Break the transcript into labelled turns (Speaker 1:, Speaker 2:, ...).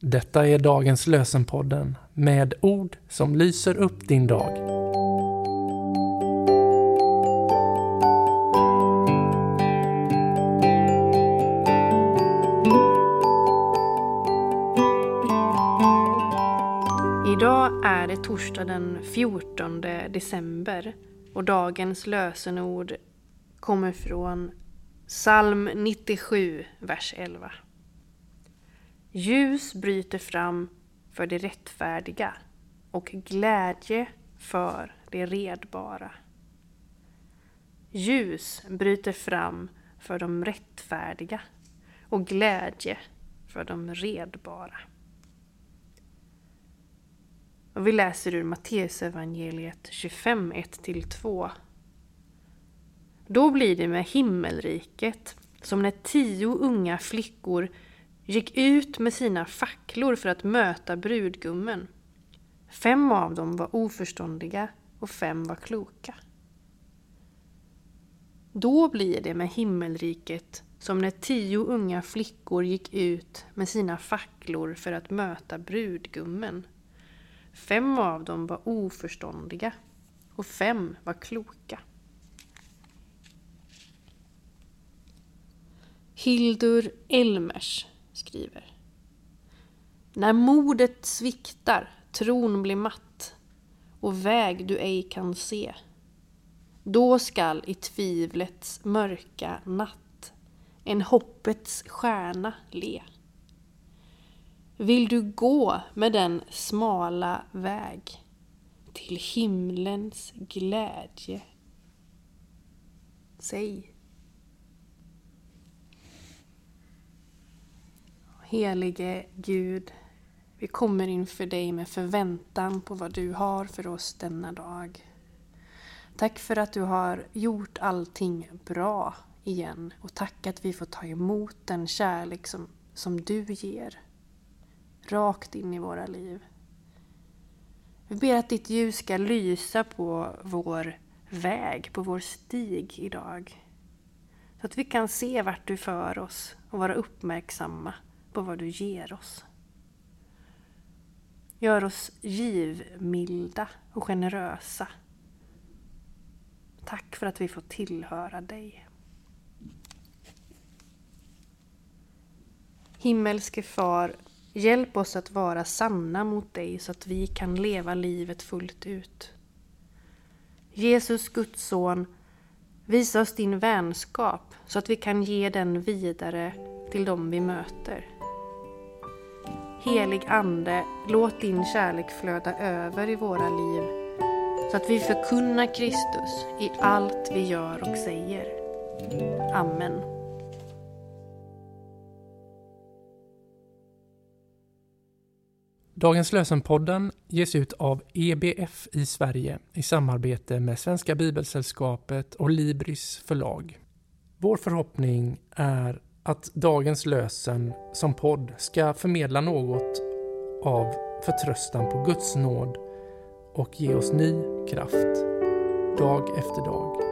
Speaker 1: Detta är dagens lösenpodden med ord som lyser upp din dag.
Speaker 2: Idag är det torsdag den 14 december och dagens lösenord kommer från psalm 97, vers 11. Ljus bryter fram för det rättfärdiga och glädje för det redbara. Ljus bryter fram för de rättfärdiga och glädje för de redbara. Och vi läser ur Matteusevangeliet 25, 1-2. Då blir det med himmelriket som när tio unga flickor gick ut med sina facklor för att möta brudgummen. Fem av dem var oförståndiga och fem var kloka. Då blir det med himmelriket som när tio unga flickor gick ut med sina facklor för att möta brudgummen. Fem av dem var oförståndiga och fem var kloka. Hildur Elmers skriver. När modet sviktar, tron blir matt och väg du ej kan se. Då skall i tvivlets mörka natt en hoppets stjärna le. Vill du gå med den smala väg till himlens glädje? Säg Helige Gud, vi kommer inför dig med förväntan på vad du har för oss denna dag. Tack för att du har gjort allting bra igen och tack att vi får ta emot den kärlek som, som du ger. Rakt in i våra liv. Vi ber att ditt ljus ska lysa på vår väg, på vår stig idag. Så att vi kan se vart du för oss och vara uppmärksamma på vad du ger oss. Gör oss givmilda och generösa. Tack för att vi får tillhöra dig. Himmelske Far, hjälp oss att vara sanna mot dig så att vi kan leva livet fullt ut. Jesus, Guds son, visa oss din vänskap så att vi kan ge den vidare till dem vi möter. Helig Ande, låt din kärlek flöda över i våra liv så att vi förkunnar Kristus i allt vi gör och säger. Amen.
Speaker 1: Dagens lösenpodden ges ut av EBF i Sverige i samarbete med Svenska Bibelsällskapet och Libris förlag. Vår förhoppning är att dagens lösen som podd ska förmedla något av förtröstan på Guds nåd och ge oss ny kraft dag efter dag.